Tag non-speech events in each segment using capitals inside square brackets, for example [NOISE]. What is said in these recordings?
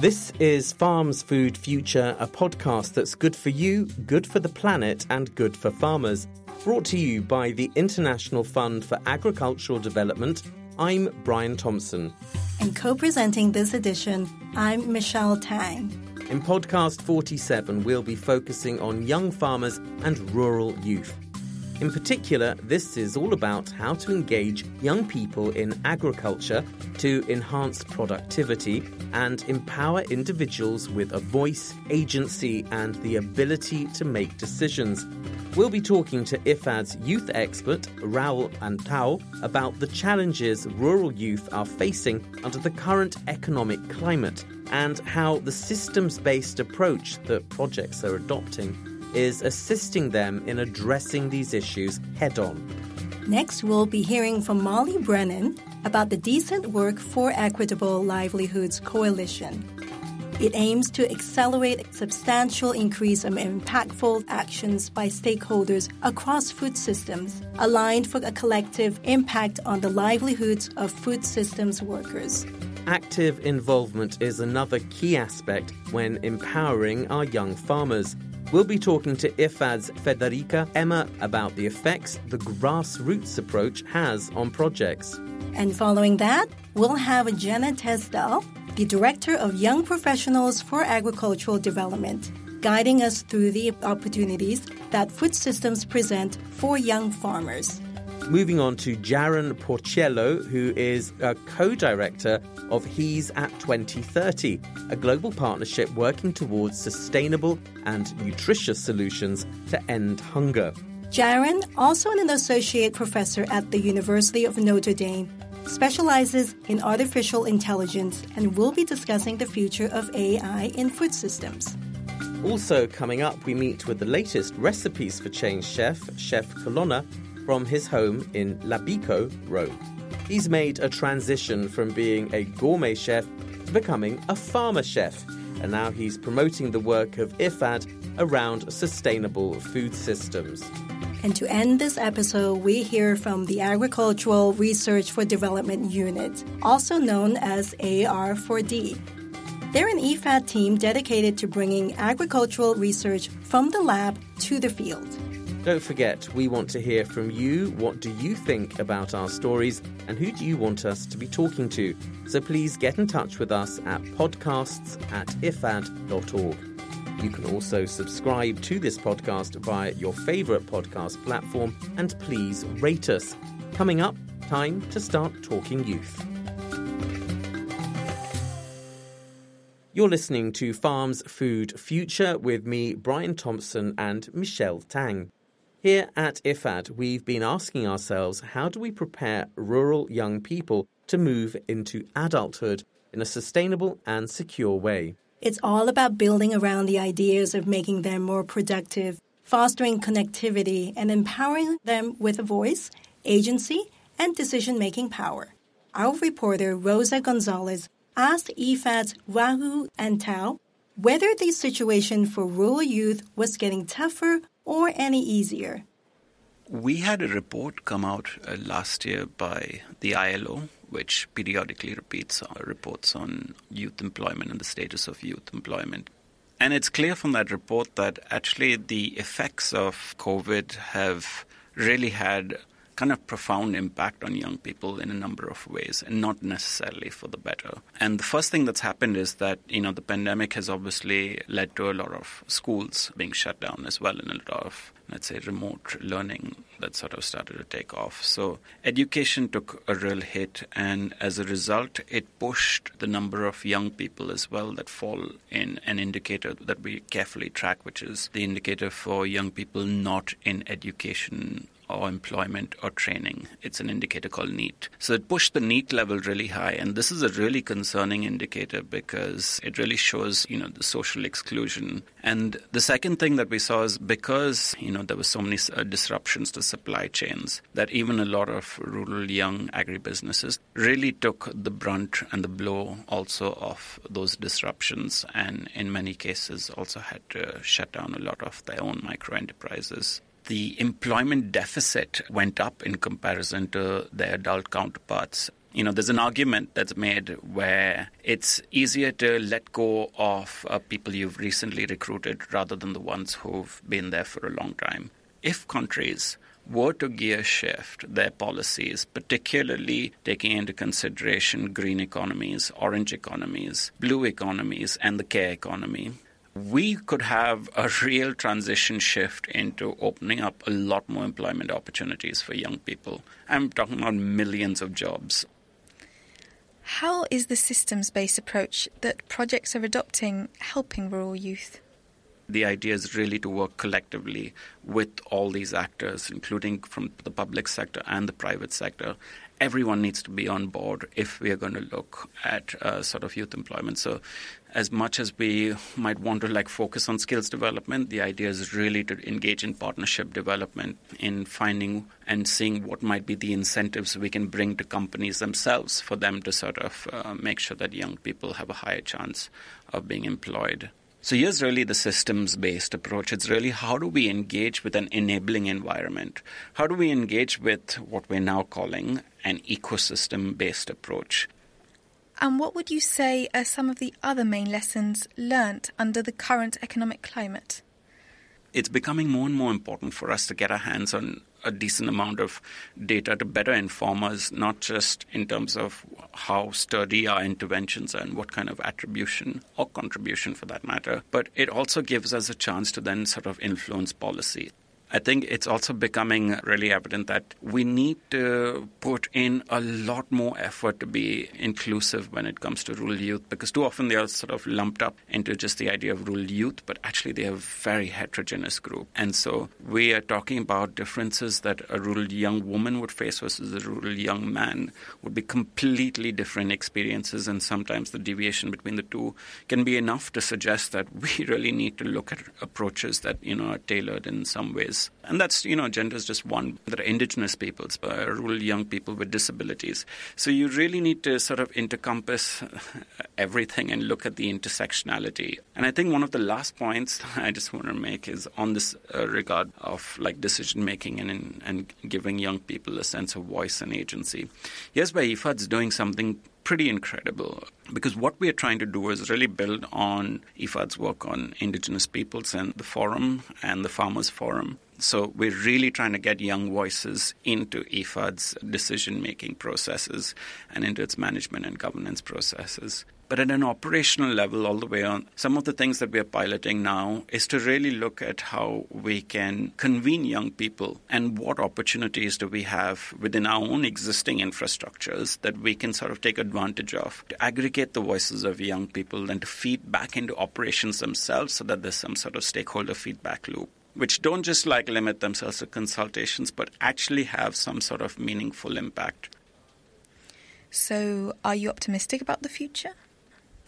This is Farms Food Future, a podcast that's good for you, good for the planet, and good for farmers. Brought to you by the International Fund for Agricultural Development. I'm Brian Thompson. And co presenting this edition, I'm Michelle Tang. In podcast 47, we'll be focusing on young farmers and rural youth. In particular, this is all about how to engage young people in agriculture to enhance productivity and empower individuals with a voice, agency, and the ability to make decisions. We'll be talking to IFAD's youth expert, Rahul Antao, about the challenges rural youth are facing under the current economic climate and how the systems based approach that projects are adopting is assisting them in addressing these issues head on. Next, we'll be hearing from Mollie Brennan about the Decent Work for Equitable Livelihoods Coalition. It aims to accelerate a substantial increase of impactful actions by stakeholders across food systems, aligned for a collective impact on the livelihoods of food systems workers. Active involvement is another key aspect when empowering our young farmers. We'll be talking to IFAD's Federica Emma about the effects the grassroots approach has on projects. And following that, we'll have Genna Tesdall, the Director of Young Professionals for Agricultural Development, guiding us through the opportunities that food systems present for young farmers. Moving on to Jaron Porciello, who is a co director of Hesat2030, a global partnership working towards sustainable and nutritious solutions to end hunger. Jaron, also an associate professor at the University of Notre Dame, specializes in artificial intelligence and will be discussing the future of AI in food systems. Also, coming up, we meet with the latest Recipes for Change chef, Chef Colonna, from his home in Labico, Rome. He's made a transition from being a gourmet chef to becoming a farmer chef, and now he's promoting the work of IFAD around sustainable food systems. And to end this episode, we hear from the Agricultural Research for Development Unit, also known as AR4D. They're an IFAD team dedicated to bringing agricultural research from the lab to the field. Don't forget, we want to hear from you. What do you think about our stories and who do you want us to be talking to? So please get in touch with us at podcasts at ifad.org. You can also subscribe to this podcast via your favourite podcast platform and please rate us. Coming up, time to start talking youth. You're listening to Farms Food Future with me, Brian Thompson, and Michelle Tang. Here at IFAD, we've been asking ourselves how do we prepare rural young people to move into adulthood in a sustainable and secure way? It's all about building around the ideas of making them more productive, fostering connectivity, and empowering them with a voice, agency, and decision making power. Our reporter, Rosa Gonzalez, asked IFAD's Rahul Antao whether the situation for rural youth was getting tougher or any easier. We had a report come out uh, last year by the ILO, which periodically repeats uh, reports on youth employment and the status of youth employment. And it's clear from that report that actually the effects of COVID have really had kind of profound impact on young people in a number of ways and not necessarily for the better. And the first thing that's happened is that, you know, the pandemic has obviously led to a lot of schools being shut down as well and a lot of let's say remote learning that sort of started to take off. So education took a real hit and as a result it pushed the number of young people as well that fall in an indicator that we carefully track which is the indicator for young people not in education or employment or training. It's an indicator called NEET. So it pushed the NEET level really high. And this is a really concerning indicator because it really shows, you know, the social exclusion. And the second thing that we saw is because, you know, there were so many uh, disruptions to supply chains that even a lot of rural young agribusinesses really took the brunt and the blow also of those disruptions. And in many cases also had to shut down a lot of their own micro enterprises the employment deficit went up in comparison to their adult counterparts. You know, there's an argument that's made where it's easier to let go of uh, people you've recently recruited rather than the ones who've been there for a long time. If countries were to gear shift their policies, particularly taking into consideration green economies, orange economies, blue economies, and the care economy, we could have a real transition shift into opening up a lot more employment opportunities for young people. I'm talking about millions of jobs. How is the systems based approach that projects are adopting helping rural youth? The idea is really to work collectively with all these actors, including from the public sector and the private sector. Everyone needs to be on board if we are going to look at uh, sort of youth employment. So, as much as we might want to like focus on skills development, the idea is really to engage in partnership development in finding and seeing what might be the incentives we can bring to companies themselves for them to sort of uh, make sure that young people have a higher chance of being employed. So here's really the systems based approach. It's really how do we engage with an enabling environment? How do we engage with what we're now calling an ecosystem based approach? And what would you say are some of the other main lessons learnt under the current economic climate? It's becoming more and more important for us to get our hands on a decent amount of data to better inform us, not just in terms of how sturdy our interventions are and what kind of attribution or contribution for that matter, but it also gives us a chance to then sort of influence policy. I think it's also becoming really evident that we need to put in a lot more effort to be inclusive when it comes to rural youth because too often they are sort of lumped up into just the idea of rural youth, but actually they are a very heterogeneous group. And so we are talking about differences that a rural young woman would face versus a rural young man would be completely different experiences. And sometimes the deviation between the two can be enough to suggest that we [LAUGHS] really need to look at approaches that, you know, are tailored in some ways and that's, you know, gender is just one. There are indigenous peoples, uh, rural young people with disabilities. So you really need to sort of encompass [LAUGHS] everything and look at the intersectionality. And I think one of the last points [LAUGHS] I just want to make is on this uh, regard of like decision making and, and giving young people a sense of voice and agency. Yes, by IFAD's doing something pretty incredible because what we are trying to do is really build on IFAD's work on Indigenous peoples and the forum and the Farmers Forum. So we're really trying to get young voices into IFAD's decision making processes and into its management and governance processes. But at an operational level, all the way on, some of the things that we are piloting now is to really look at how we can convene young people and what opportunities do we have within our own existing infrastructures that we can sort of take advantage of to aggregate the voices of young people and to feed back into operations themselves so that there's some sort of stakeholder feedback loop which don't just like limit themselves to consultations but actually have some sort of meaningful impact. So, are you optimistic about the future?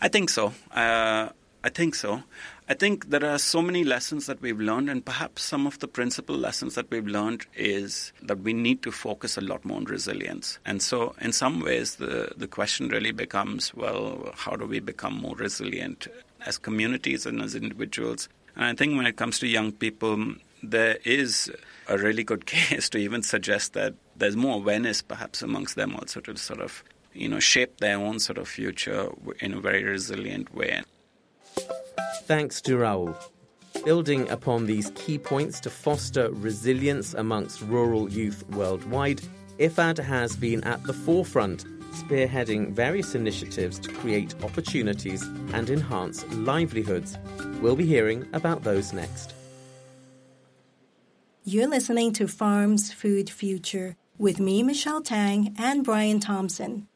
I think so. Uh, I think so. I think there are so many lessons that we've learned, and perhaps some of the principal lessons that we've learned is that we need to focus a lot more on resilience. And so, in some ways, the, the question really becomes well, how do we become more resilient as communities and as individuals? And I think when it comes to young people, there is a really good [LAUGHS] case to even suggest that there's more awareness perhaps amongst them also to sort of you know, shape their own sort of future in a very resilient way. Thanks to Rahul. Building upon these key points to foster resilience amongst rural youth worldwide, IFAD has been at the forefront, spearheading various initiatives to create opportunities and enhance livelihoods. We'll be hearing about those next. You're listening to Farms Food Future with me, Michelle Tang, and Brian Thompson.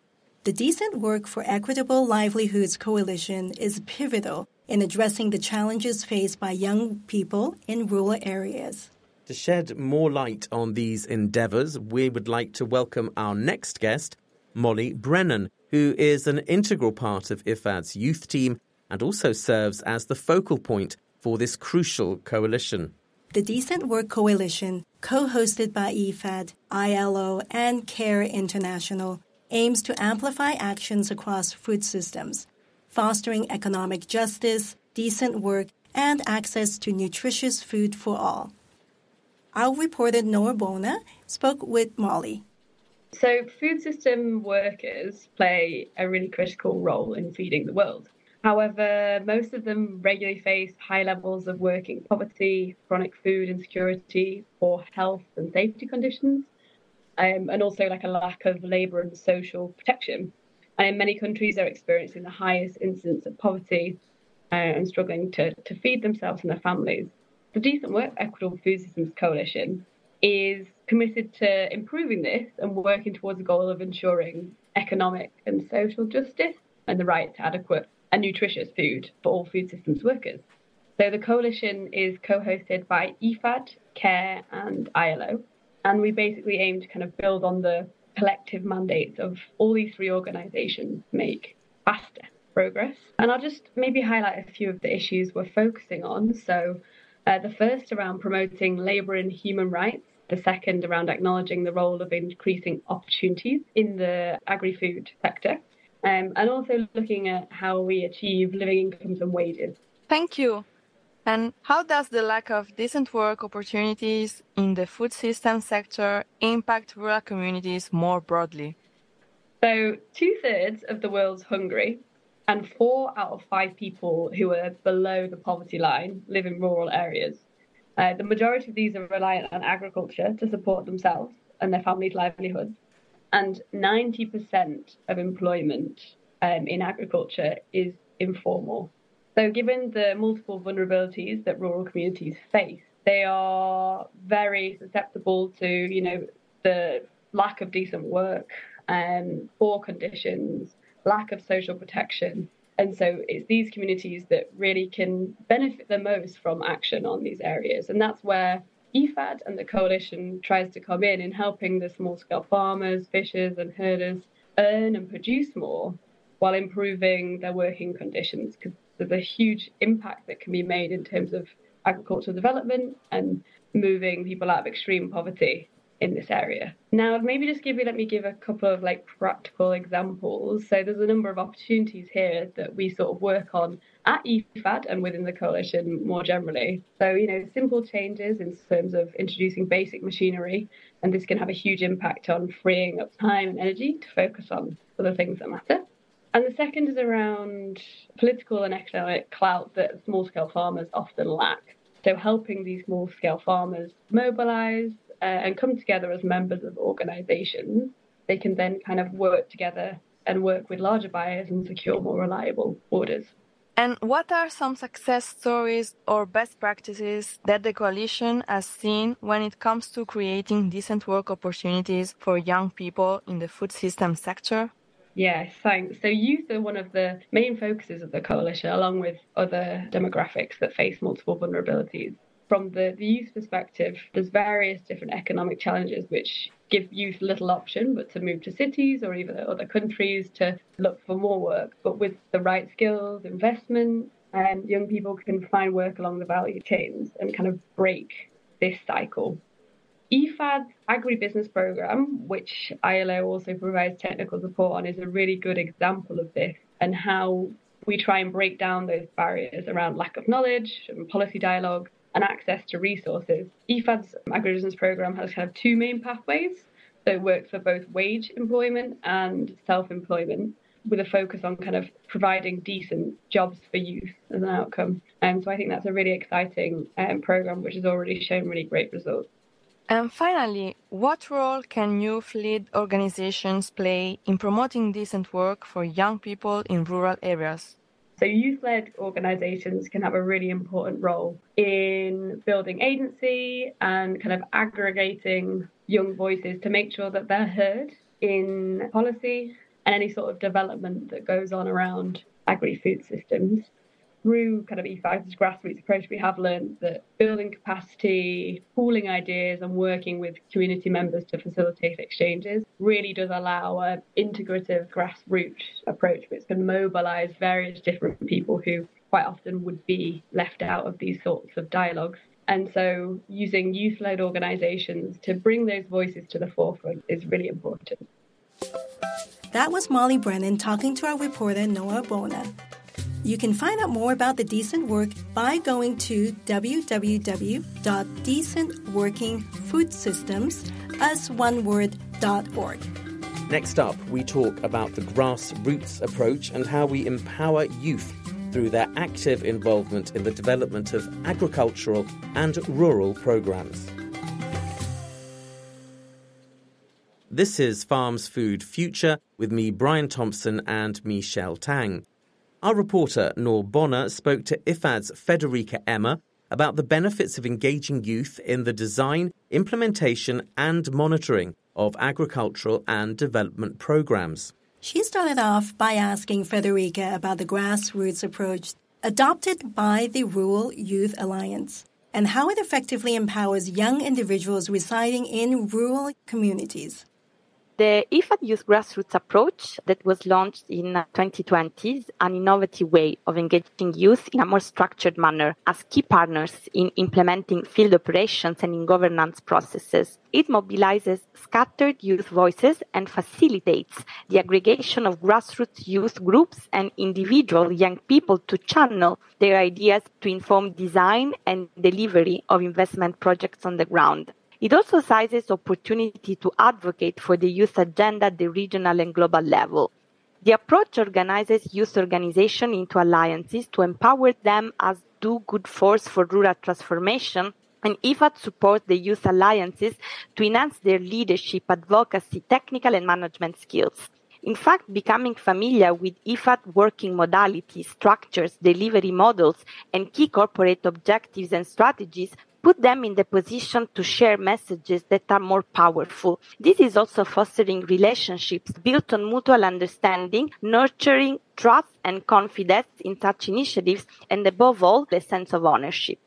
The Decent Work for Equitable Livelihoods Coalition is pivotal in addressing the challenges faced by young people in rural areas. To shed more light on these endeavours, we would like to welcome our next guest, Mollie Brennan, who is an integral part of IFAD's youth team and also serves as the focal point for this crucial coalition. The Decent Work Coalition, co hosted by IFAD, ILO, and CARE International, aims to amplify actions across food systems, fostering economic justice, decent work, and access to nutritious food for all. Our reporter Noah Bona spoke with Mollie. So, food system workers play a really critical role in feeding the world. However, most of them regularly face high levels of working poverty, chronic food insecurity, poor health and safety conditions, um, and also like a lack of labour and social protection. And in many countries, they're experiencing the highest incidence of poverty uh, and struggling to, to feed themselves and their families. The Decent Work Equitable Food Systems Coalition is committed to improving this and working towards the goal of ensuring economic and social justice and the right to adequate and nutritious food for all food systems workers. So the coalition is co-hosted by IFAD, CARE and ILO, and we basically aim to kind of build on the collective mandates of all these three organisations make faster progress. And I'll just maybe highlight a few of the issues we're focusing on. So uh, the first around promoting labour and human rights the second around acknowledging the role of increasing opportunities in the agri food sector, um, and also looking at how we achieve living incomes and wages. Thank you. And how does the lack of decent work opportunities in the food system sector impact rural communities more broadly? So, two thirds of the world's hungry, and four out of five people who are below the poverty line live in rural areas. Uh, the majority of these are reliant on agriculture to support themselves and their families' livelihoods. And 90% of employment um, in agriculture is informal. So, given the multiple vulnerabilities that rural communities face, they are very susceptible to, you know, the lack of decent work, and um, poor conditions, lack of social protection, and so it's these communities that really can benefit the most from action on these areas. And that's where IFAD and the coalition tries to come in in helping the small scale farmers, fishers, and herders earn and produce more while improving their working conditions because there's a huge impact that can be made in terms of agricultural development and moving people out of extreme poverty in this area. Now, maybe just give you, let me give a couple of like practical examples. So there's a number of opportunities here that we sort of work on at IFAD and within the coalition more generally. So, you know, simple changes in terms of introducing basic machinery, and this can have a huge impact on freeing up time and energy to focus on other things that matter. And the second is around political and economic clout that small scale farmers often lack. So, helping these small scale farmers mobilize uh, and come together as members of organizations, they can then kind of work together and work with larger buyers and secure more reliable orders. And what are some success stories or best practices that the coalition has seen when it comes to creating decent work opportunities for young people in the food system sector? Yes, thanks. So, youth are one of the main focuses of the coalition, along with other demographics that face multiple vulnerabilities from the, the youth perspective, there's various different economic challenges which give youth little option but to move to cities or even other countries to look for more work. But with the right skills, investment, and um, young people can find work along the value chains and kind of break this cycle. IFAD's agribusiness program, which ILO also provides technical support on, is a really good example of this and how we try and break down those barriers around lack of knowledge and policy dialogue and access to resources. IFAD's agribusiness program has kind of two main pathways. So it works for both wage employment and self employment with a focus on kind of providing decent jobs for youth as an outcome. And so I think that's a really exciting um, program which has already shown really great results. And finally, what role can youth led organizations play in promoting decent work for young people in rural areas? So, youth led organisations can have a really important role in building agency and kind of aggregating young voices to make sure that they're heard in policy and any sort of development that goes on around agri food systems through kind of IFAD's grassroots approach, we have learned that building capacity, pooling ideas, and working with community members to facilitate exchanges really does allow an integrative grassroots approach which can mobilize various different people who quite often would be left out of these sorts of dialogues. And so, using youth led organizations to bring those voices to the forefront is really important. That was Mollie Brennan talking to our reporter Noah Bona. You can find out more about the Decent Work by going to www.decentworkinfoodsystems as one word.org. Next up, we talk about the grassroots approach and how we empower youth through their active involvement in the development of agricultural and rural programs. This is Farms Food Future with me, Brian Thompson, and Michelle Tang. Our reporter, Noor Bonner, spoke to IFAD's Federica Emma about the benefits of engaging youth in the design, implementation, and monitoring of agricultural and development programs. She started off by asking Federica about the grassroots approach adopted by the Rural Youth Alliance and how it effectively empowers young individuals residing in rural communities. The IFAD Youth Grassroots approach that was launched in uh, 2020 is an innovative way of engaging youth in a more structured manner as key partners in implementing field operations and in governance processes. It mobilizes scattered youth voices and facilitates the aggregation of grassroots youth groups and individual young people to channel their ideas to inform design and delivery of investment projects on the ground. It also sizes opportunity to advocate for the youth agenda at the regional and global level. The approach organizes youth organizations into alliances to empower them as do good force for rural transformation and IFAD supports the youth alliances to enhance their leadership, advocacy, technical and management skills. In fact, becoming familiar with IFAD working modalities, structures, delivery models, and key corporate objectives and strategies put them in the position to share messages that are more powerful. This is also fostering relationships built on mutual understanding, nurturing trust and confidence in such initiatives, and above all, the sense of ownership.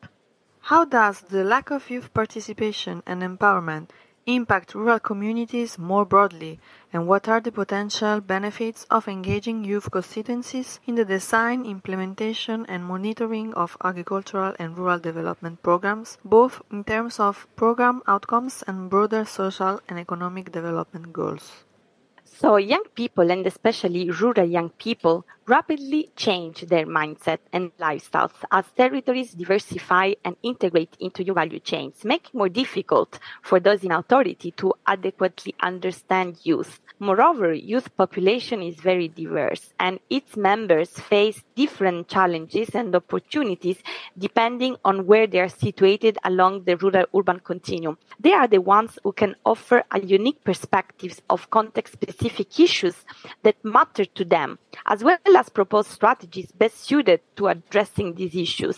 How does the lack of youth participation and empowerment impact rural communities more broadly, and what are the potential benefits of engaging youth constituencies in the design, implementation, and monitoring of agricultural and rural development programs, both in terms of program outcomes and broader social and economic development goals? So, young people, and especially rural young people, rapidly change their mindset and lifestyles as territories diversify and integrate into new value chains, making more difficult for those in authority to adequately understand youth. Moreover, youth population is very diverse and its members face different challenges and opportunities depending on where they are situated along the rural urban continuum. They are the ones who can offer a unique perspectives of context specific issues that matter to them, as well as propose strategies best suited to addressing these issues.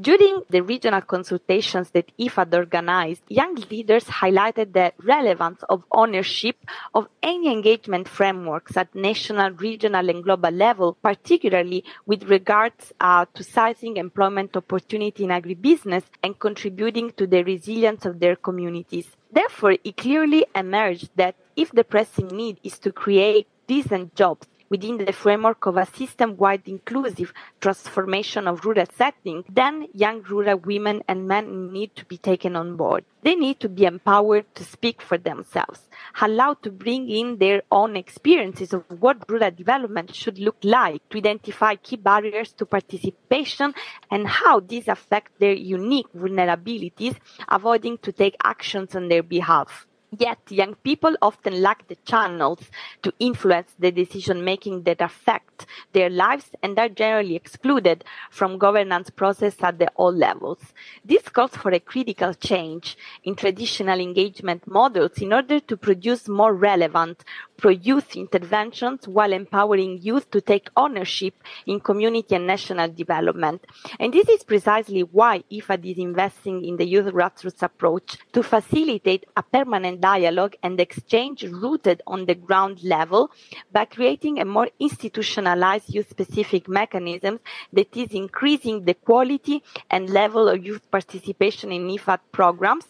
During the regional consultations that IFAD organized, young leaders highlighted the relevance of ownership of any engagement frameworks at national, regional, and global level, particularly with regards uh, to sizing employment opportunity in agribusiness and contributing to the resilience of their communities. Therefore, it clearly emerged that if the pressing need is to create decent jobs within the framework of a system-wide inclusive transformation of rural settings, then young rural women and men need to be taken on board. They need to be empowered to speak for themselves, allowed to bring in their own experiences of what rural development should look like, to identify key barriers to participation and how these affect their unique vulnerabilities, avoiding to take actions on their behalf. Yet, young people often lack the channels to influence the decision making that affect their lives and are generally excluded from governance process at the all levels. This calls for a critical change in traditional engagement models in order to produce more relevant pro-youth interventions while empowering youth to take ownership in community and national development. And this is precisely why IFAD is investing in the youth grassroots approach to facilitate a permanent dialogue and exchange rooted on the ground level by creating a more institutionalized youth specific mechanism that is increasing the quality and level of youth participation in IFAD programs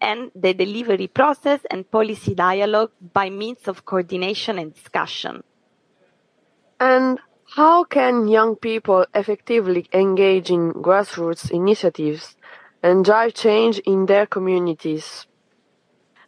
and the delivery process and policy dialogue by means of coordination and discussion. And how can young people effectively engage in grassroots initiatives and drive change in their communities?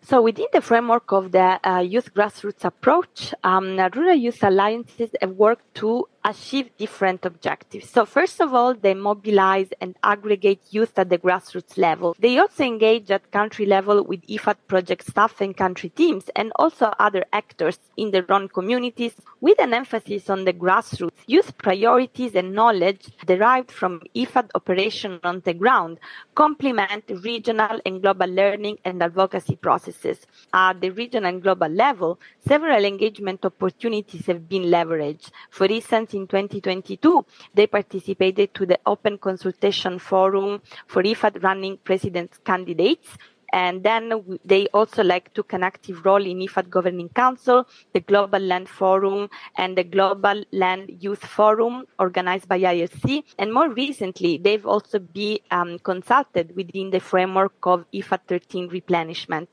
So within the framework of the uh, youth grassroots approach, um, rural youth alliances have worked to achieve different objectives. So first of all, they mobilize and aggregate youth at the grassroots level. They also engage at country level with IFAD project staff and country teams and also other actors in their own communities with an emphasis on the grassroots. Youth priorities and knowledge derived from IFAD operation on the ground complement regional and global learning and advocacy processes. At the regional and global level, several engagement opportunities have been leveraged. For instance, in 2022, they participated to the Open Consultation Forum for IFAD running president's candidates, and then they also like took an active role in IFAD Governing Council, the Global Land Forum, and the Global Land Youth Forum organized by ILC. And more recently, they've also been um, consulted within the framework of IFAD 13 replenishment.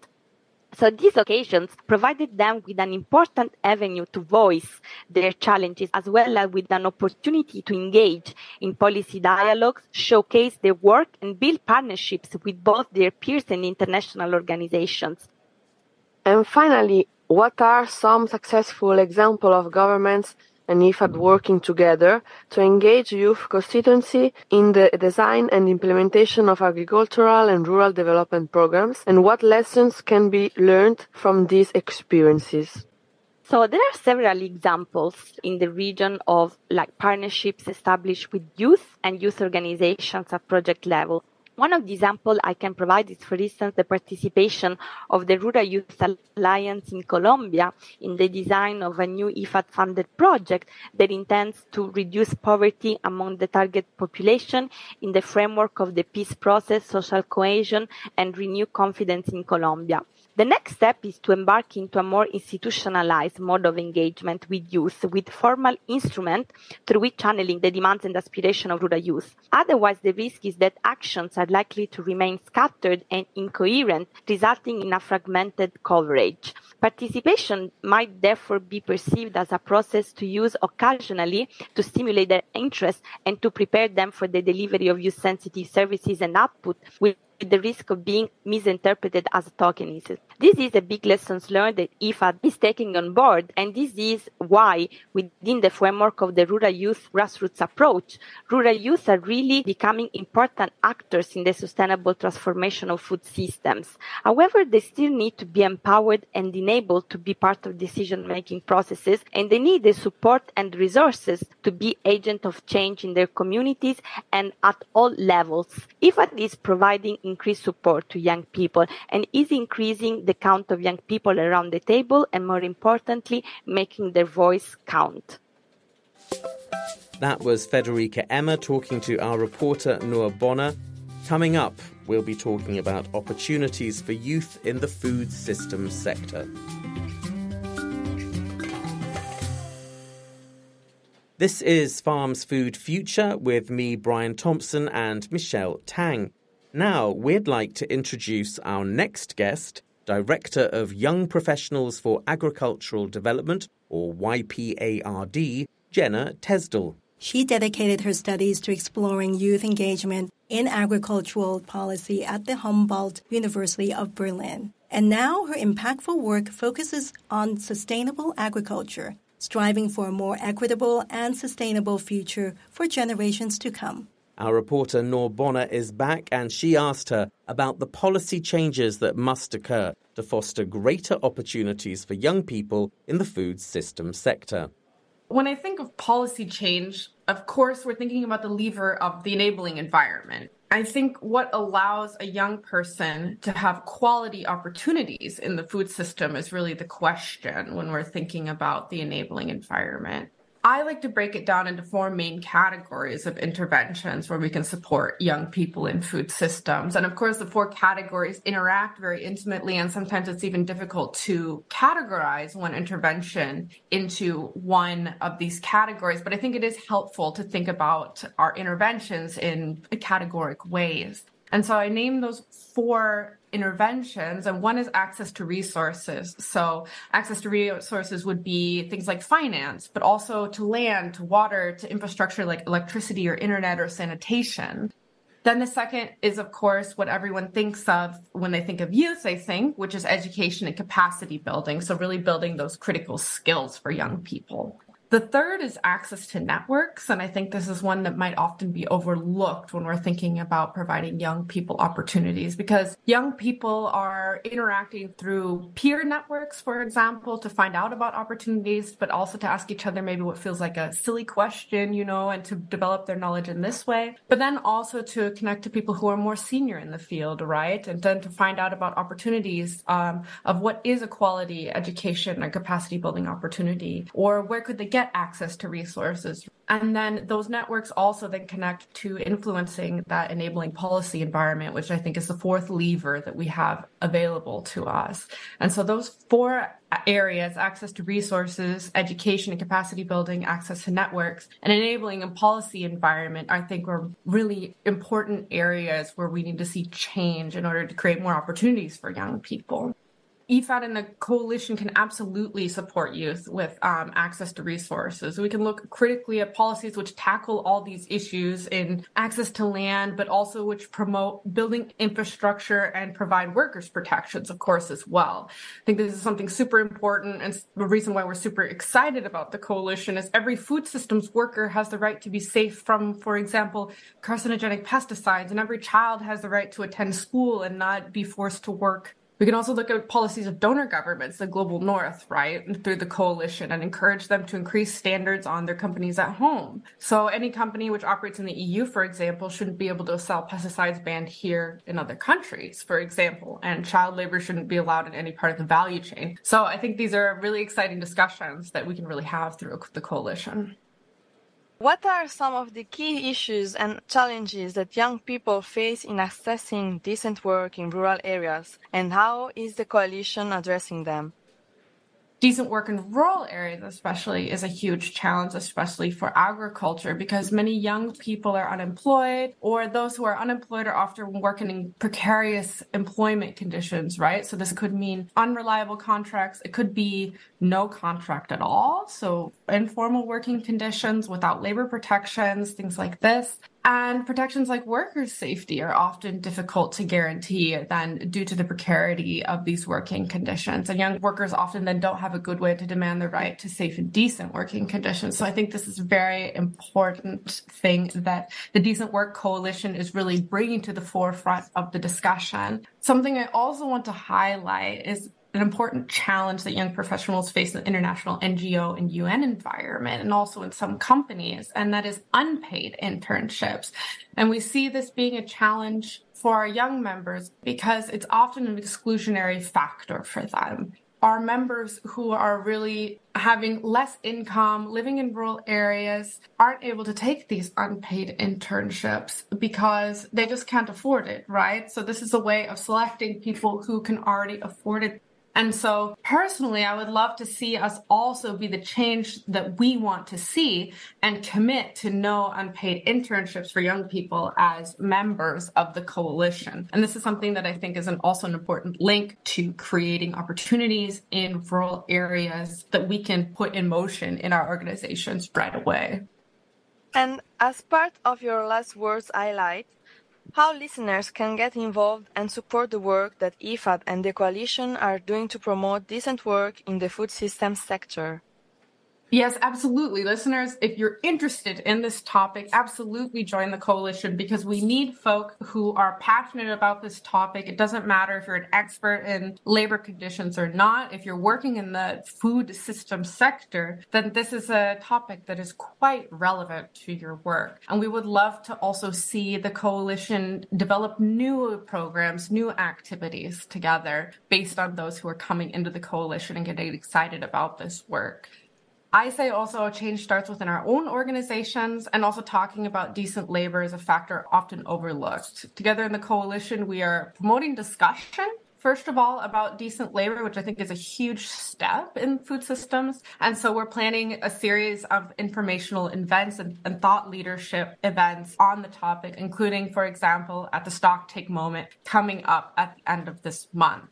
So these occasions provided them with an important avenue to voice their challenges as well as with an opportunity to engage in policy dialogues, showcase their work and build partnerships with both their peers and international organizations. And finally, what are some successful examples of governments and IFAD working together to engage youth constituency in the design and implementation of agricultural and rural development programs and what lessons can be learned from these experiences. So there are several examples in the region of like partnerships established with youth and youth organizations at project level. One of the examples I can provide is, for instance, the participation of the Rural Youth Alliance in Colombia in the design of a new IFAD funded project that intends to reduce poverty among the target population in the framework of the peace process, social cohesion, and renew confidence in Colombia. The next step is to embark into a more institutionalized mode of engagement with youth with formal instrument through which channeling the demands and aspirations of rural youth. Otherwise, the risk is that actions are likely to remain scattered and incoherent, resulting in a fragmented coverage. Participation might therefore be perceived as a process to use occasionally to stimulate their interest and to prepare them for the delivery of youth sensitive services and output with the risk of being misinterpreted as tokenism. This is a big lesson learned that IFAD is taking on board, and this is why, within the framework of the rural youth grassroots approach, rural youth are really becoming important actors in the sustainable transformation of food systems. However, they still need to be empowered and enabled to be part of decision making processes, and they need the support and resources to be agent of change in their communities and at all levels. IFAD is providing increased support to young people and is increasing the count of young people around the table and more importantly, making their voice count. That was Federica Emma talking to our reporter Noor Bonner. Coming up, we'll be talking about opportunities for youth in the food systems sector. This is Farms Food Future with me, Brian Thompson, and Michelle Tang. Now, we'd like to introduce our next guest, Director of Young Professionals for Agricultural Development, or YPARD, Genna Tesdall. She dedicated her studies to exploring youth engagement in agricultural policy at the Humboldt University of Berlin. And now her impactful work focuses on sustainable agriculture, striving for a more equitable and sustainable future for generations to come. Our reporter Noor Bonner is back and she asked her about the policy changes that must occur to foster greater opportunities for young people in the food system sector. When I think of policy change, of course, we're thinking about the lever of the enabling environment. I think what allows a young person to have quality opportunities in the food system is really the question when we're thinking about the enabling environment. I like to break it down into four main categories of interventions where we can support young people in food systems. And of course, the four categories interact very intimately, and sometimes it's even difficult to categorize one intervention into one of these categories. But I think it is helpful to think about our interventions in categoric ways. And so I named those four interventions and one is access to resources. So access to resources would be things like finance but also to land to water to infrastructure like electricity or internet or sanitation. Then the second is of course what everyone thinks of when they think of youth i think which is education and capacity building. So really building those critical skills for young people The third is access to networks. And I think this is one that might often be overlooked when we're thinking about providing young people opportunities because young people are interacting through peer networks, for example, to find out about opportunities, but also to ask each other maybe what feels like a silly question, you know, and to develop their knowledge in this way. But then also to connect to people who are more senior in the field, right? And then to find out about opportunities um, of what is a quality education and capacity building opportunity, or where could they get get access to resources. And then those networks also then connect to influencing that enabling policy environment, which I think is the fourth lever that we have available to us. And so those four areas access to resources, education and capacity building, access to networks, and enabling a policy environment I think are really important areas where we need to see change in order to create more opportunities for young people. IFAD and the coalition can absolutely support youth with um, access to resources. We can look critically at policies which tackle all these issues in access to land, but also which promote building infrastructure and provide workers protections, of course, as well. I think this is something super important. And the reason why we're super excited about the coalition is every food systems worker has the right to be safe from, for example, carcinogenic pesticides, and every child has the right to attend school and not be forced to work we can also look at policies of donor governments, the global north, right, through the coalition and encourage them to increase standards on their companies at home. So any company which operates in the EU, for example, shouldn't be able to sell pesticides banned here in other countries, for example, and child labor shouldn't be allowed in any part of the value chain. So I think these are really exciting discussions that we can really have through the coalition. What are some of the key issues and challenges that young people face in accessing decent work in rural areas, and how is the coalition addressing them? Decent work in rural areas especially is a huge challenge especially for agriculture because many young people are unemployed or those who are unemployed are often working in precarious employment conditions right? So this could mean unreliable contracts. It could be no contract at all. So informal working conditions without labor protections things like this and protections like workers' safety are often difficult to guarantee then due to the precarity of these working conditions. And young workers often then don't have a good way to demand the right to safe and decent working conditions. So I think this is a very important thing that the Decent Work Coalition is really bringing to the forefront of the discussion. Something I also want to highlight is an important challenge that young professionals face in the international NGO and UN environment and also in some companies, and that is unpaid internships. And we see this being a challenge for our young members because it's often an exclusionary factor for them. Our members who are really having less income, living in rural areas, aren't able to take these unpaid internships because they just can't afford it, right? So, this is a way of selecting people who can already afford it and so, personally, I would love to see us also be the change that we want to see and commit to no unpaid internships for young people as members of the coalition. And this is something that I think is an, also an important link to creating opportunities in rural areas that we can put in motion in our organizations right away. And as part of your last words highlight, how listeners can get involved and support the work that IFAD and the Coalition are doing to promote decent work in the food systems sector. Yes, absolutely. Listeners, if you're interested in this topic, absolutely join the coalition because we need folk who are passionate about this topic. It doesn't matter if you're an expert in labor conditions or not. If you're working in the food system sector, then this is a topic that is quite relevant to your work. And we would love to also see the coalition develop new programs, new activities together based on those who are coming into the coalition and getting excited about this work. I say also change starts within our own organizations and also talking about decent labor is a factor often overlooked. Together in the coalition, we are promoting discussion first of all about decent labor which i think is a huge step in food systems and so we're planning a series of informational events and, and, thought leadership events on the topic including for example at the stock take moment coming up at the end of this month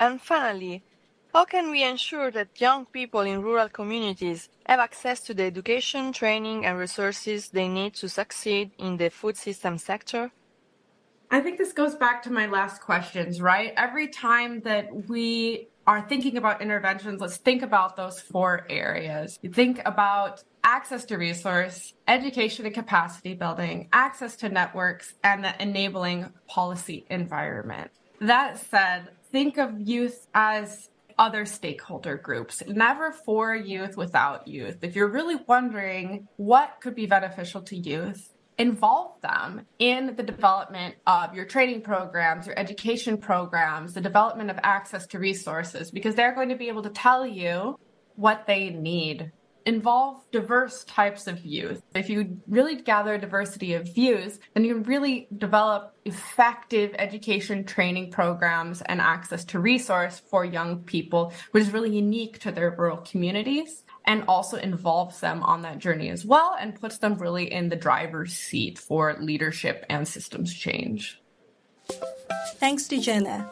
and finally how can we ensure that young people in rural communities have access to the education, training, and resources they need to succeed in the food system sector? I think this goes back to my last questions, right? Every time that we are thinking about interventions, let's think about those four areas. Think about access to resource, education and capacity building, access to networks, and the enabling policy environment. That said, think of youth as other stakeholder groups, never for youth without youth. If you're really wondering what could be beneficial to youth, involve them in the development of your training programs, your education programs, the development of access to resources, because they're going to be able to tell you what they need. Involve diverse types of youth. If you really gather diversity of views, then you can really develop effective education training programs and access to resource for young people, which is really unique to their rural communities and also involves them on that journey as well and puts them really in the driver's seat for leadership and systems change. Thanks to Genna.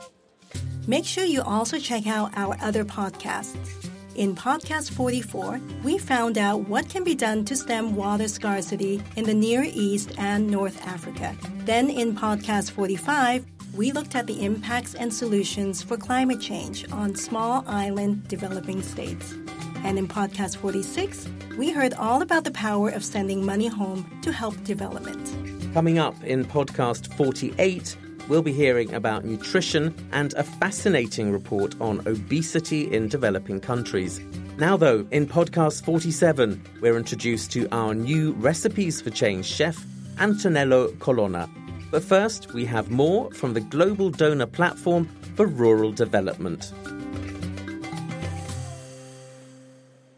Make sure you also check out our other podcasts. In podcast 44, we found out what can be done to stem water scarcity in the Near East and North Africa. Then in podcast 45, we looked at the impacts and solutions for climate change on small island developing states. And in podcast 46, we heard all about the power of sending money home to help development. Coming up in podcast 48, we'll be hearing about nutrition and a fascinating report on obesity in developing countries. Now, though, in podcast 47, we're introduced to our new Recipes for Change chef, Antonello Colonna. But first, we have more from the Global Donor Platform for Rural Development.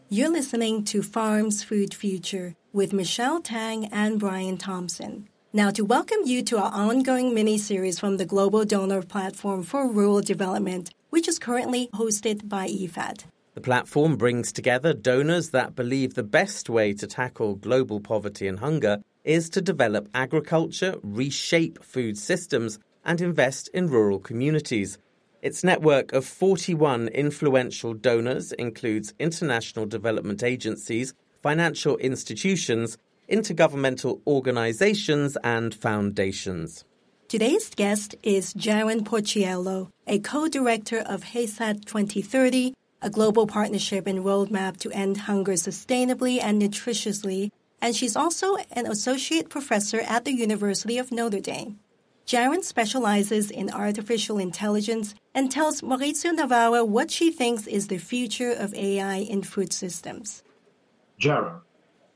You're listening to Farms Food Future with Michelle Tang and Brian Thompson. Now, to welcome you to our ongoing mini series from the Global Donor Platform for Rural Development, which is currently hosted by IFAD. The platform brings together donors that believe the best way to tackle global poverty and hunger is to develop agriculture, reshape food systems, and invest in rural communities. Its network of 41 influential donors includes international development agencies, financial institutions, intergovernmental organizations, and foundations. Today's guest is Jaron Porciello, a co-director of HESAT 2030, a global partnership and roadmap to end hunger sustainably and nutritiously, and she's also an associate professor at the University of Notre Dame. Jaron specializes in artificial intelligence and tells Maurizio Navarra what she thinks is the future of AI in food systems. Jaron,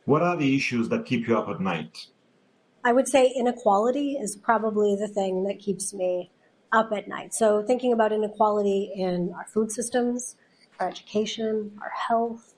what are the issues that keep you up at night? I would say inequality is probably the thing that keeps me up at night. So, thinking about inequality in our food systems, our education, our health,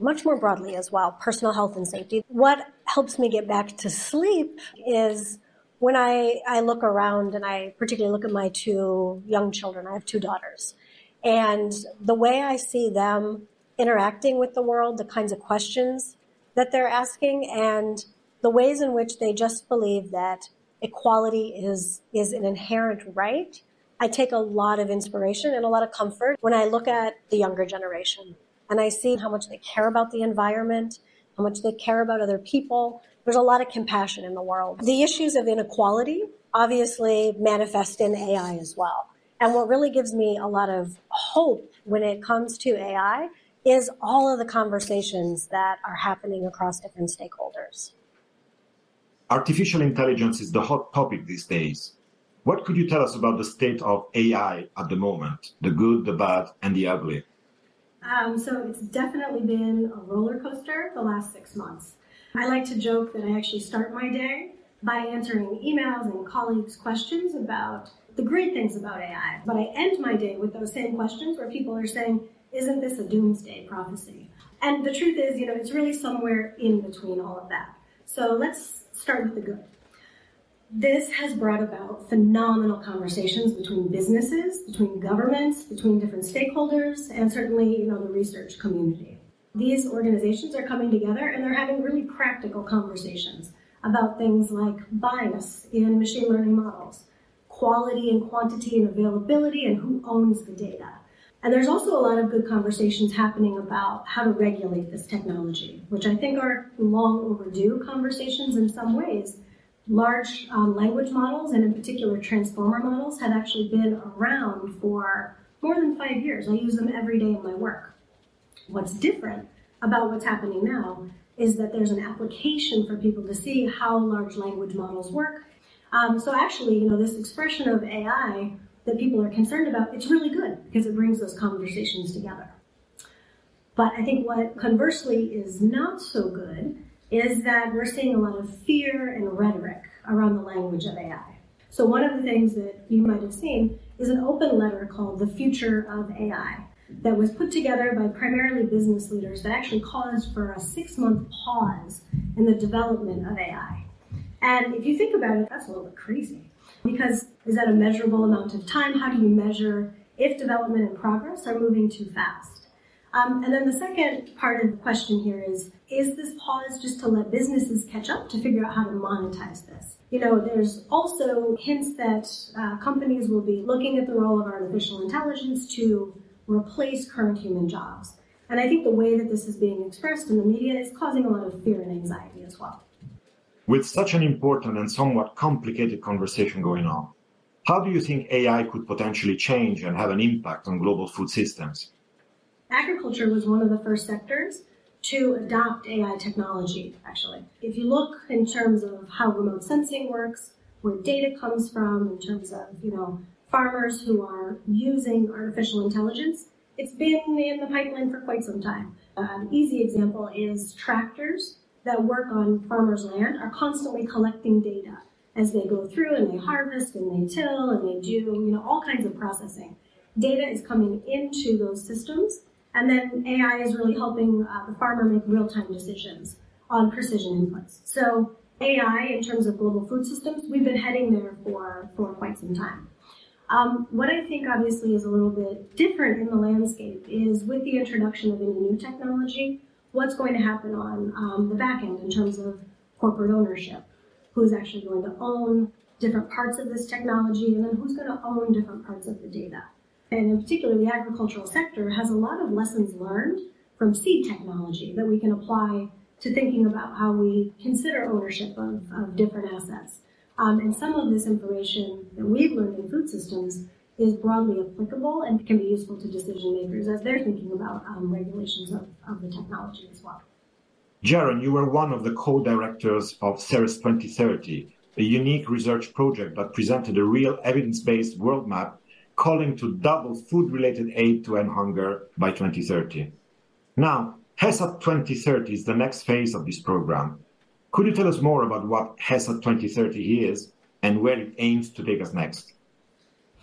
much more broadly as well, personal health and safety. What helps me get back to sleep is when I, I look around and I particularly look at my two young children, I have two daughters, and the way I see them interacting with the world, the kinds of questions that they're asking, and the ways in which they just believe that equality is, is an inherent right, I take a lot of inspiration and a lot of comfort when I look at the younger generation and I see how much they care about the environment, how much they care about other people, there's a lot of compassion in the world. The issues of inequality obviously manifest in AI as well. And what really gives me a lot of hope when it comes to AI is all of the conversations that are happening across different stakeholders. Artificial intelligence is the hot topic these days. What could you tell us about the state of AI at the moment, the good, the bad, and the ugly? Um, so it's definitely been a roller coaster the last six months. I like to joke that I actually start my day by answering emails and colleagues' questions about the great things about AI. But I end my day with those same questions where people are saying, isn't this a doomsday prophecy? And the truth is, you know, it's really somewhere in between all of that. So let's start with the good. This has brought about phenomenal conversations between businesses, between governments, between different stakeholders, and certainly, you know, the research community these organizations are coming together and they're having really practical conversations about things like bias in machine learning models, quality and quantity and availability, and who owns the data. And there's also a lot of good conversations happening about how to regulate this technology, which I think are long overdue conversations in some ways. Large um, language models, and in particular transformer models, have actually been around for more than five years. I use them every day in my work. What's different about what's happening now is that there's an application for people to see how large language models work. Um, so actually, you know, this expression of AI that people are concerned about, it's really good because it brings those conversations together. But I think what conversely is not so good is that we're seeing a lot of fear and rhetoric around the language of AI. So one of the things that you might have seen is an open letter called The Future of AI that was put together by primarily business leaders that actually caused for a six month pause in the development of AI. And if you think about it, that's a little bit crazy. Because is that a measurable amount of time? How do you measure if development and progress are moving too fast? Um, and then the second part of the question here is Is this pause just to let businesses catch up to figure out how to monetize this? You know, there's also hints that uh, companies will be looking at the role of artificial intelligence to replace current human jobs. And I think the way that this is being expressed in the media is causing a lot of fear and anxiety as well. With such an important and somewhat complicated conversation going on, how do you think AI could potentially change and have an impact on global food systems? Agriculture was one of the first sectors to adopt AI technology, actually. If you look in terms of how remote sensing works, where data comes from, in terms of, you know, farmers who are using artificial intelligence, it's been in the pipeline for quite some time. Uh, an easy example is tractors that work on farmers' land are constantly collecting data as they go through and they harvest and they till and they do, you know, all kinds of processing. Data is coming into those systems, and then AI is really helping uh, the farmer make real-time decisions on precision inputs. So AI, in terms of global food systems, we've been heading there for, for quite some time. Um, what I think obviously is a little bit different in the landscape is with the introduction of any new technology, what's going to happen on um, the back end in terms of corporate ownership. Who's actually going to own different parts of this technology, and then who's going to own different parts of the data. And in particular, the agricultural sector has a lot of lessons learned from seed technology that we can apply to thinking about how we consider ownership of, of different assets. Um, and some of this information that we've learned in food systems is broadly applicable and can be useful to decision makers as they're thinking about um, regulations of, of the technology as well. Jaron, you were one of the co-directors of Ceres 2030, a unique research project that presented a real evidence-based world map calling to double food-related aid to end hunger by 2030. Now, HESAT 2030 is the next phase of this program. Could you tell us more about what HESAT 2030 is and where it aims to take us next?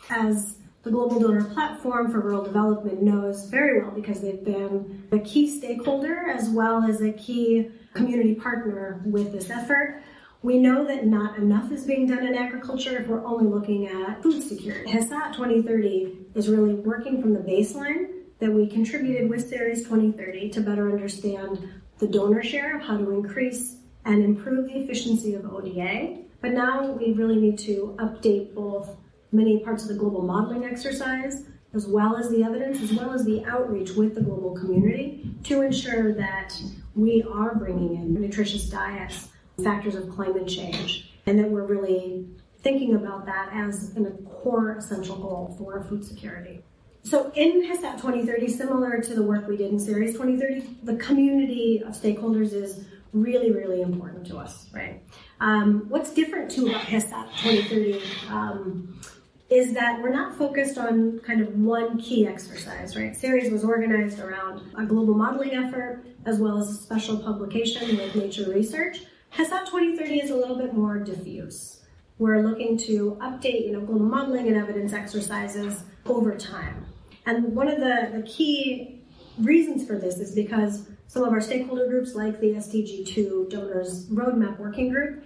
As the Global Donor Platform for Rural Development knows very well because they've been a key stakeholder as well as a key community partner with this effort. We know that not enough is being done in agriculture if we're only looking at food security. HESAT 2030 is really working from the baseline that we contributed with Ceres 2030 to better understand the donor share of how to increase and improve the efficiency of ODA. But now we really need to update both many parts of the global modeling exercise, as well as the evidence, as well as the outreach with the global community to ensure that we are bringing in nutritious diets, factors of climate change, and that we're really thinking about that as a core essential goal for food security. So in HESAT 2030, similar to the work we did in Ceres 2030, the community of stakeholders is really, really important to us, right? Um, what's different about HESAT 2030 um, is that we're not focused on kind of one key exercise, right? Ceres was organized around a global modeling effort as well as a special publication with Nature Research. HESAT 2030 is a little bit more diffuse. We're looking to update, you know, global modeling and evidence exercises over time. And one of the, the key reasons for this is because some of our stakeholder groups, like the SDG2 Donors Roadmap Working Group,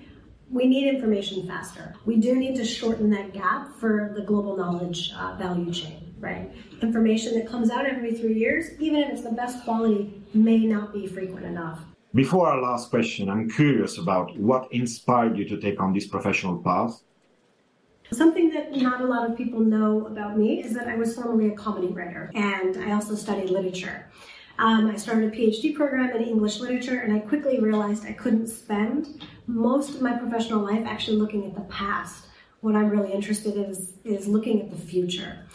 we need information faster. We do need to shorten that gap for the global knowledge uh, value chain, right? Information that comes out every three years, even if it's the best quality, may not be frequent enough. Before our last question, I'm curious about what inspired you to take on this professional path. Something that not a lot of people know about me is that I was formerly a comedy writer and I also studied literature. Um, I started a PhD program in English literature, and I quickly realized I couldn't spend most of my professional life actually looking at the past. What I'm really interested in is, is looking at the future.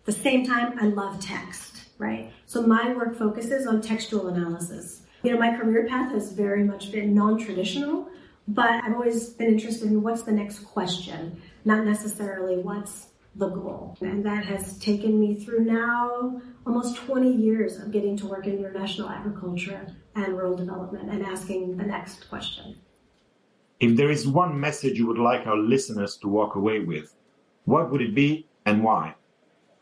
At the same time, I love text, right? So my work focuses on textual analysis. You know, my career path has very much been non traditional, but I've always been interested in what's the next question, not necessarily what's the goal. And that has taken me through now almost 20 years of getting to work in international agriculture and rural development and asking the next question. If there is one message you would like our listeners to walk away with, what would it be and why?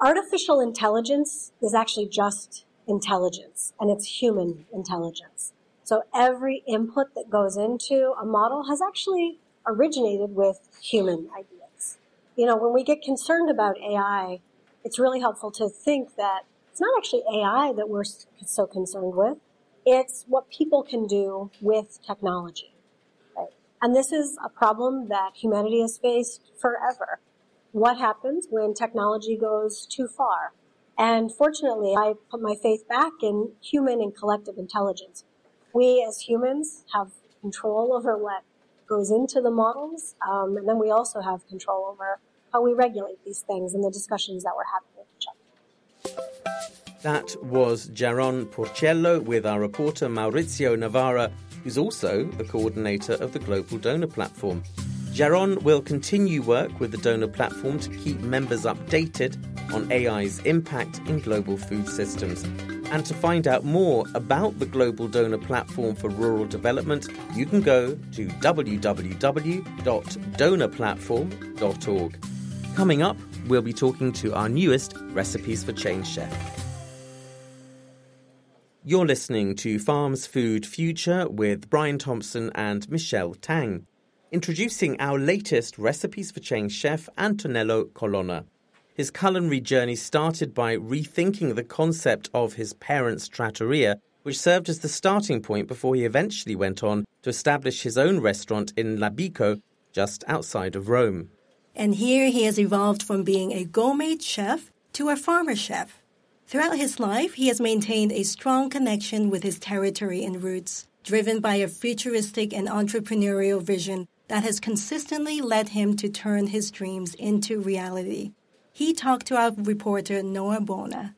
Artificial intelligence is actually just intelligence, and it's human intelligence. So every input that goes into a model has actually originated with human ideas. You know, when we get concerned about AI, it's really helpful to think that it's not actually AI that we're so concerned with. It's what people can do with technology. And this is a problem that humanity has faced forever. What happens when technology goes too far? And fortunately, I put my faith back in human and collective intelligence. We as humans have control over what goes into the models, um, and then we also have control over how we regulate these things and the discussions that we're having with each other. That was Jaron Porciello with our reporter Maurizio Navarra, who's also the coordinator of the Global Donor Platform. Jaron will continue work with the donor platform to keep members updated on AI's impact in global food systems. And to find out more about the Global Donor Platform for Rural Development, you can go to www.donorplatform.org. Coming up, we'll be talking to our newest Recipes for Change chef. You're listening to Farms Food Future with Brian Thompson and Michelle Tang. Introducing our latest Recipes for Change chef, Antonello Colonna. His culinary journey started by rethinking the concept of his parents' trattoria, which served as the starting point before he eventually went on to establish his own restaurant in Labico, just outside of Rome. And here he has evolved from being a gourmet chef to a farmer chef. Throughout his life, he has maintained a strong connection with his territory and roots, driven by a futuristic and entrepreneurial vision that has consistently led him to turn his dreams into reality. He talked to our reporter Noah Bona.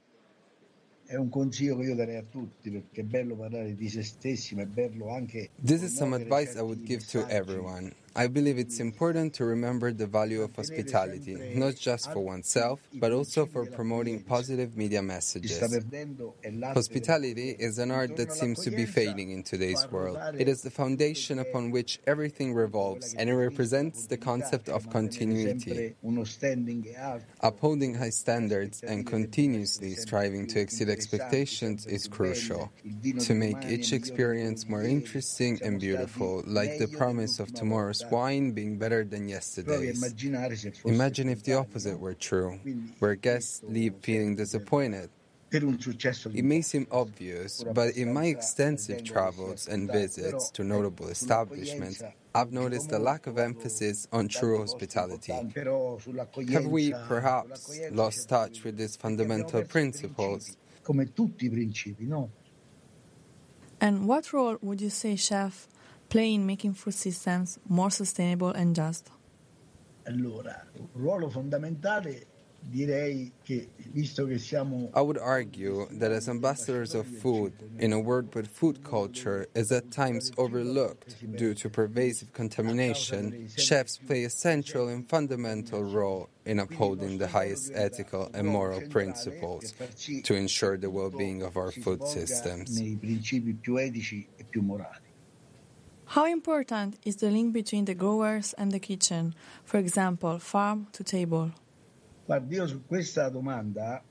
È un consiglio che io darei a tutti perché è bello parlare di se stessi, ma è bello anche. This is some advice I would give to everyone. I believe it's important to remember the value of hospitality, not just for oneself, but also for promoting positive media messages. Hospitality is an art that seems to be fading in today's world. It is the foundation upon which everything revolves, and it represents the concept of continuity. Upholding high standards and continuously striving to exceed expectations is crucial to make each experience more interesting and beautiful, like the promise of tomorrow's wine being better than yesterday's. Imagine if the opposite were true, where guests leave feeling disappointed. It may seem obvious, but in my extensive travels and visits to notable establishments, I've noticed a lack of emphasis on true hospitality. Have we perhaps lost touch with these fundamental principles? And what role would you say, chef, play in making food systems more sustainable and just? Allora, un ruolo fondamentale direi che visto che siamo I would argue that as ambassadors of food in a world where food culture is at times overlooked due to pervasive contamination, chefs play a central and fundamental role in upholding the highest ethical and moral principles to ensure the well-being of our food systems. How important is the link between the growers and the kitchen, for example, farm to table? Guardi, io su questa domanda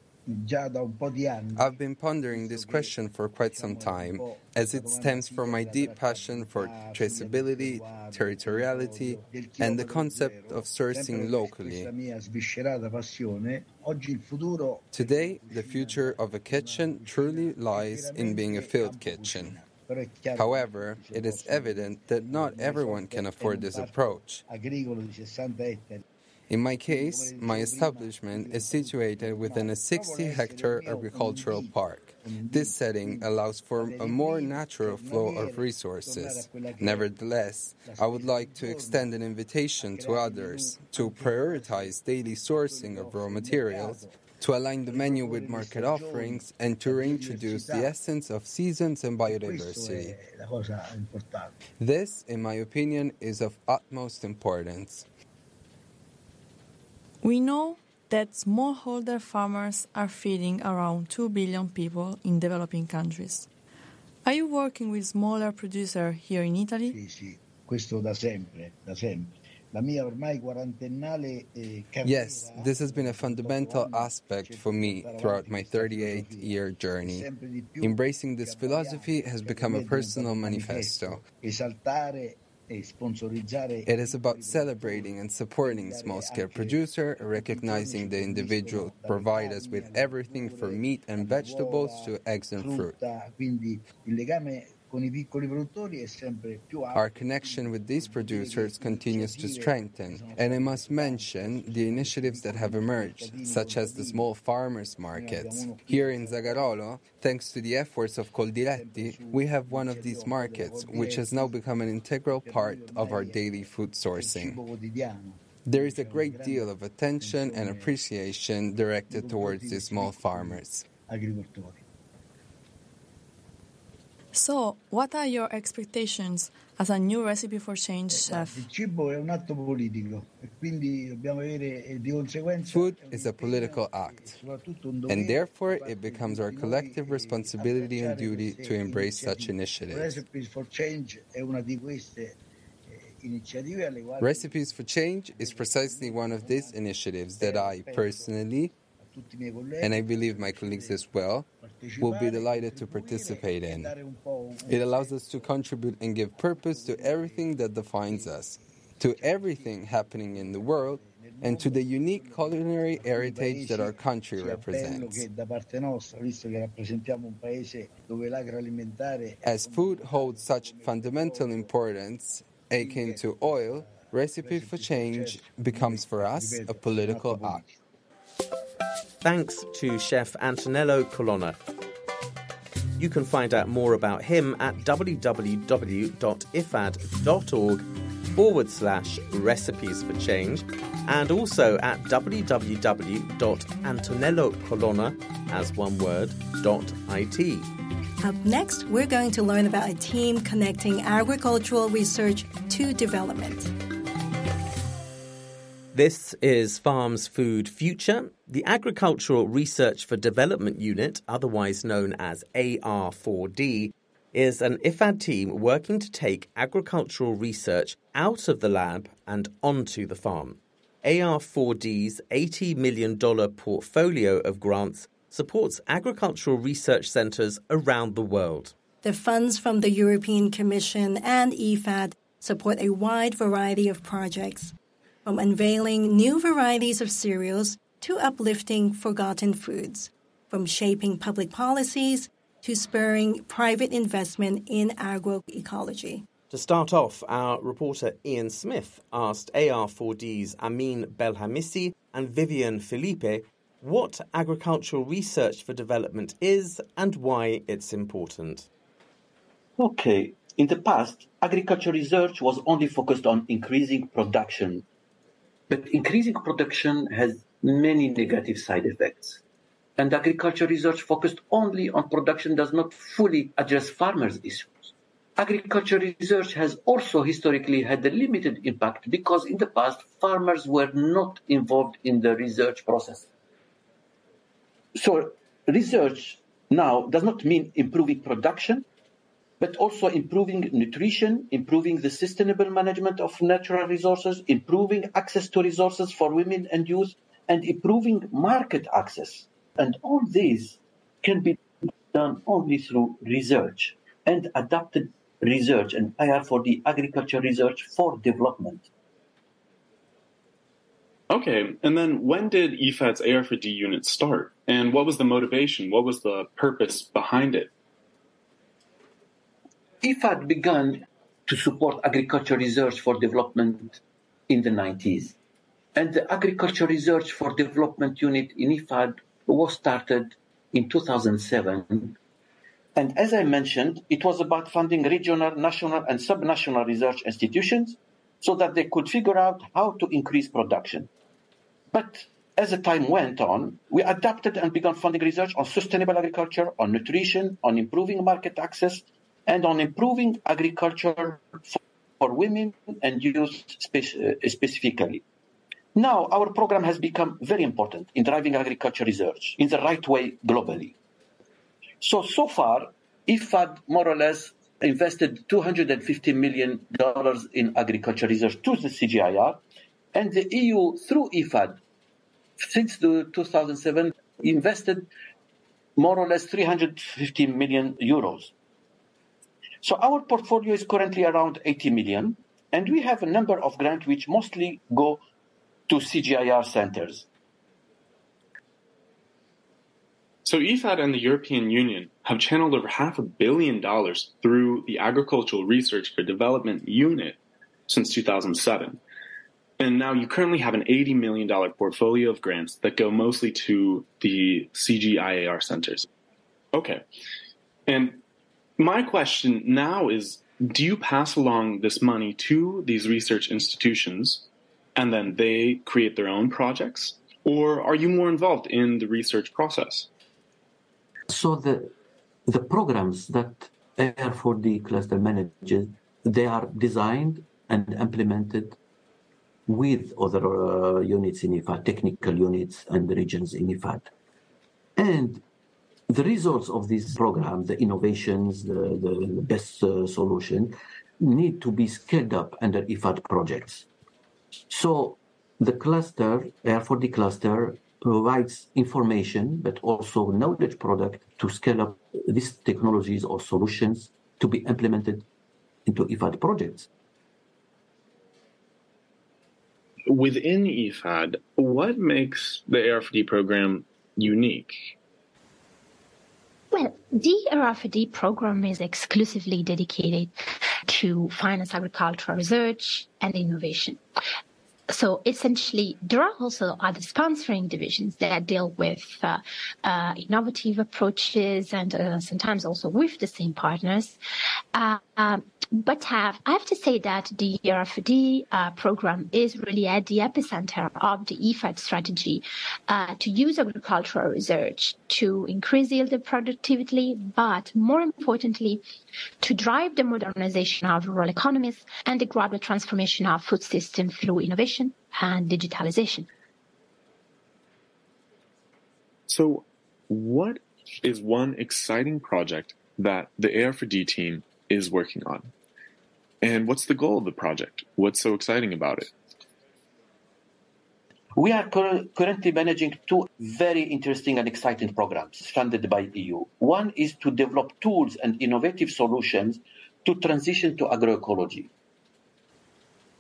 già da un po' di anni I've been pondering this question for quite some time, as it stems from my deep passion for traceability, territoriality, and the concept of sourcing locally. questa mia sviscerata passione, oggi il futuro Today, the future of a kitchen truly lies in being a field kitchen. However, it is evident that not everyone can afford this approach. agricolo di 60 ettari In my case, my establishment is situated within a 60 hectare agricultural park. This setting allows for a more natural flow of resources. Nevertheless, I would like to extend an invitation to others to prioritize daily sourcing of raw materials, to align the menu with market offerings, and to reintroduce the essence of seasons and biodiversity. This, in my opinion, is of utmost importance. We know that smallholder farmers are feeding around 2 billion people in developing countries. Are you working with smaller producers here in Italy? Sì, sì, questo da sempre, da sempre. La mia ormai quarantennale eh, Yes, this has been a fundamental aspect for me throughout my 38 year journey. Embracing this philosophy has become a personal manifesto. It is about celebrating and supporting small scale producer, recognizing the individual provide us with everything from meat and vegetables to eggs and fruit. Frutta, quindi il legame con i piccoli produttori è sempre più alto. Our connection with these producers continues to strengthen, and I must mention the initiatives that have emerged, such as the small farmers markets. Here in Zagarolo, thanks to the efforts of Coldiretti, we have one of these markets, which has now become an integral part of our daily food sourcing. There is a great deal of attention and appreciation directed towards these small farmers. Agricoltori. So, what are your expectations as a new recipe for change chef? Il cibo è un atto politico e quindi dobbiamo avere eh, di conseguenza Food is a political act, and therefore it becomes our collective responsibility and duty to embrace such initiatives. Recipes for Change è una di queste eh, iniziative alle quali Recipes for Change is precisely one of these initiatives that I personally, and I believe my colleagues as well, will be delighted to participate in. It allows us to contribute and give purpose to everything that defines us, to everything happening in the world, and to the unique culinary heritage that our country represents. As food holds such fundamental importance, akin to oil, Recipe for Change becomes for us a political act. Thanks to Chef Antonello Colonna. You can find out more about him at www.ifad.org forward slash recipes for change and also at www.antonellocolonna as one word dot it. Up next, we're going to learn about a team connecting agricultural research to development. This is Farms Food Future. The Agricultural Research for Development Unit, otherwise known as AR4D, is an IFAD team working to take agricultural research out of the lab and onto the farm. AR4D's $80 million portfolio of grants supports agricultural research centres around the world. The funds from the European Commission and IFAD support a wide variety of projects, from unveiling new varieties of cereals to uplifting forgotten foods, from shaping public policies to spurring private investment in agroecology. To start off, our reporter Ian Smith asked AR4D's Amin Belhamisi and Vivian Filippi what agricultural research for development is and why it's important. Okay, in the past, agriculture research was only focused on increasing production. But increasing production has many negative side effects. And agriculture research focused only on production does not fully address farmers' issues. Agriculture research has also historically had a limited impact because in the past, farmers were not involved in the research process. So research now does not mean improving production, but also improving nutrition, improving the sustainable management of natural resources, improving access to resources for women and youth, and improving market access. And all these can be done only through research and adapted research and IR for the agriculture research for development. Okay, and then when did IFAD's AR4D unit start? And what was the motivation? What was the purpose behind it? IFAD began to support agriculture research for development in the 90s. And the Agriculture Research for Development Unit in IFAD was started in 2007. And as I mentioned, it was about funding regional, national, and subnational research institutions so that they could figure out how to increase production. But as the time went on, we adapted and began funding research on sustainable agriculture, on nutrition, on improving market access, and on improving agriculture for women and youth uh, specifically. Now, our program has become very important in driving agriculture research in the right way globally. So, so far, IFAD more or less invested $250 million in agriculture research to the CGIAR, and the EU, through IFAD, since the 2007, invested more or less 350 million euros. So our portfolio is currently around 80 million, and we have a number of grants which mostly go to CGIAR centers. So IFAD and the European Union have channeled over half a billion dollars through the Agricultural Research for Development Unit since 2007. And now you currently have an $80 million portfolio of grants that go mostly to the CGIAR centers. Okay. And my question now is do you pass along this money to these research institutions and then they create their own projects? Or are you more involved in the research process? So the the programs that AR4D cluster manages, they are designed and implemented with other uh, units in IFAD, technical units and regions in IFAD. And the results of this program, the innovations, the, the, the best uh, solution, need to be scaled up under IFAD projects. So the cluster, AR4D cluster, provides information, but also knowledge product to scale up these technologies or solutions to be implemented into IFAD projects. Within IFAD, what makes the AR4D program unique? Well, the AR4D program is exclusively dedicated to finance agricultural research and innovation so essentially, there are also other sponsoring divisions that deal with uh, uh, innovative approaches and uh, sometimes also with the same partners. Uh, um, but have, I have to say that the AR4D uh, program is really at the epicenter of the IFAD strategy uh, to use agricultural research to increase yield productivity, but more importantly, to drive the modernization of rural economies and the gradual transformation of food systems through innovation and digitalization. So, what is one exciting project that the AR4D team is working on? And what's the goal of the project? What's so exciting about it? We are cur- currently managing two very interesting and exciting programs funded by EU. One is to develop tools and innovative solutions to transition to agroecology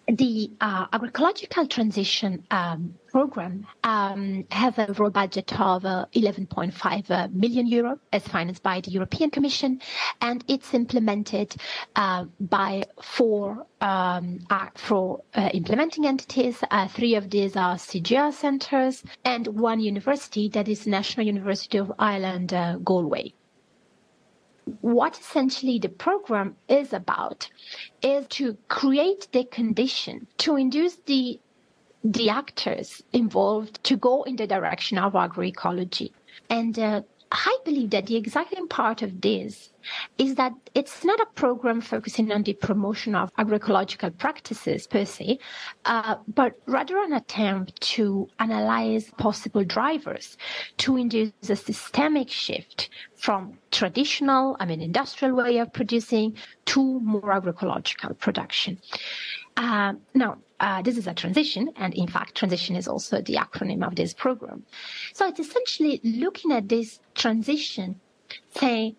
the uh, agroecological transition um, program um, has a overall budget of uh, 11.5 uh, million euro as financed by the European Commission, and it's implemented uh, by four um, four uh, implementing entities. Uh, three of these are CGIAR centers, and one university that is National University of Ireland, Galway what essentially the program is about is to create the condition to induce the the actors involved to go in the direction of agroecology. And uh, I believe that the exciting part of this is that it's not a program focusing on the promotion of agroecological practices per se, uh, but rather an attempt to analyze possible drivers to induce a systemic shift from traditional, I mean, industrial way of producing to more agroecological production. Uh, now, uh, this is a transition, and in fact, transition is also the acronym of this program. So it's essentially looking at this transition, saying,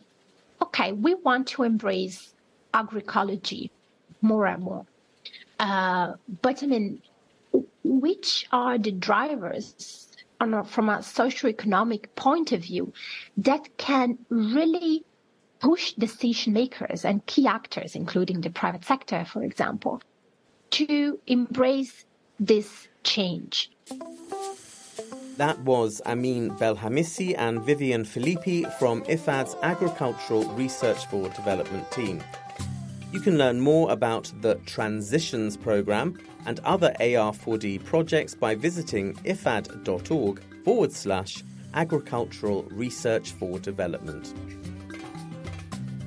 okay, we want to embrace agroecology more and more. Uh, but I mean, which are the drivers a, from a socioeconomic point of view that can really push decision makers and key actors, including the private sector, for example, to embrace this change. That was Amin Belhamisi and Vivian Filippi from IFAD's Agricultural Research for Development team. You can learn more about the Transitions programme and other AR4D projects by visiting ifad.org forward slash agricultural research for development.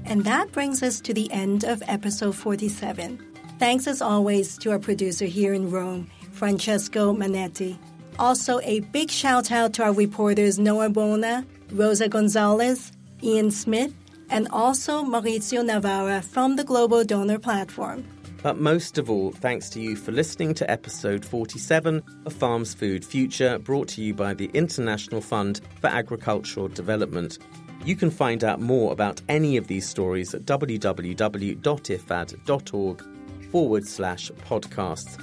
And that brings us to the end of episode 47. Thanks as always to our producer here in Rome, Francesco Manetti. Also, a big shout out to our reporters Noah Bona, Rosa Gonzalez, Ian Smith, and also Maurizio Navarra from the Global Donor Platform. But most of all, thanks to you for listening to episode 47 of Farms Food Future, brought to you by the International Fund for Agricultural Development. You can find out more about any of these stories at www.ifad.org forward slash podcasts.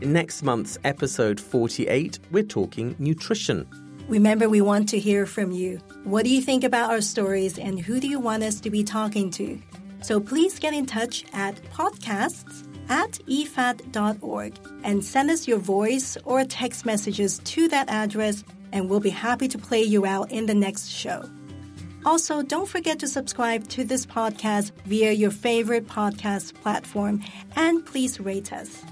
In next month's episode 48, we're talking nutrition. Remember, we want to hear from you. What do you think about our stories and who do you want us to be talking to? So please get in touch at podcasts at ifad.org and send us your voice or text messages to that address, and we'll be happy to play you out in the next show. Also, don't forget to subscribe to this podcast via your favorite podcast platform and please rate us.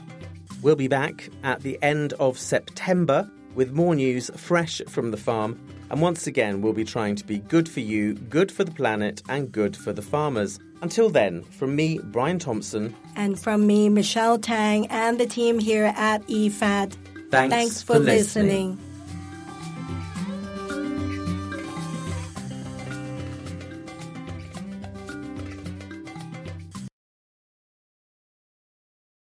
We'll be back at the end of September with more news fresh from the farm. And once again, we'll be trying to be good for you, good for the planet, and good for the farmers. Until then, from me, Brian Thompson. And from me, Michelle Tang, and the team here at IFAD. Thanks, Thanks for, for listening. listening.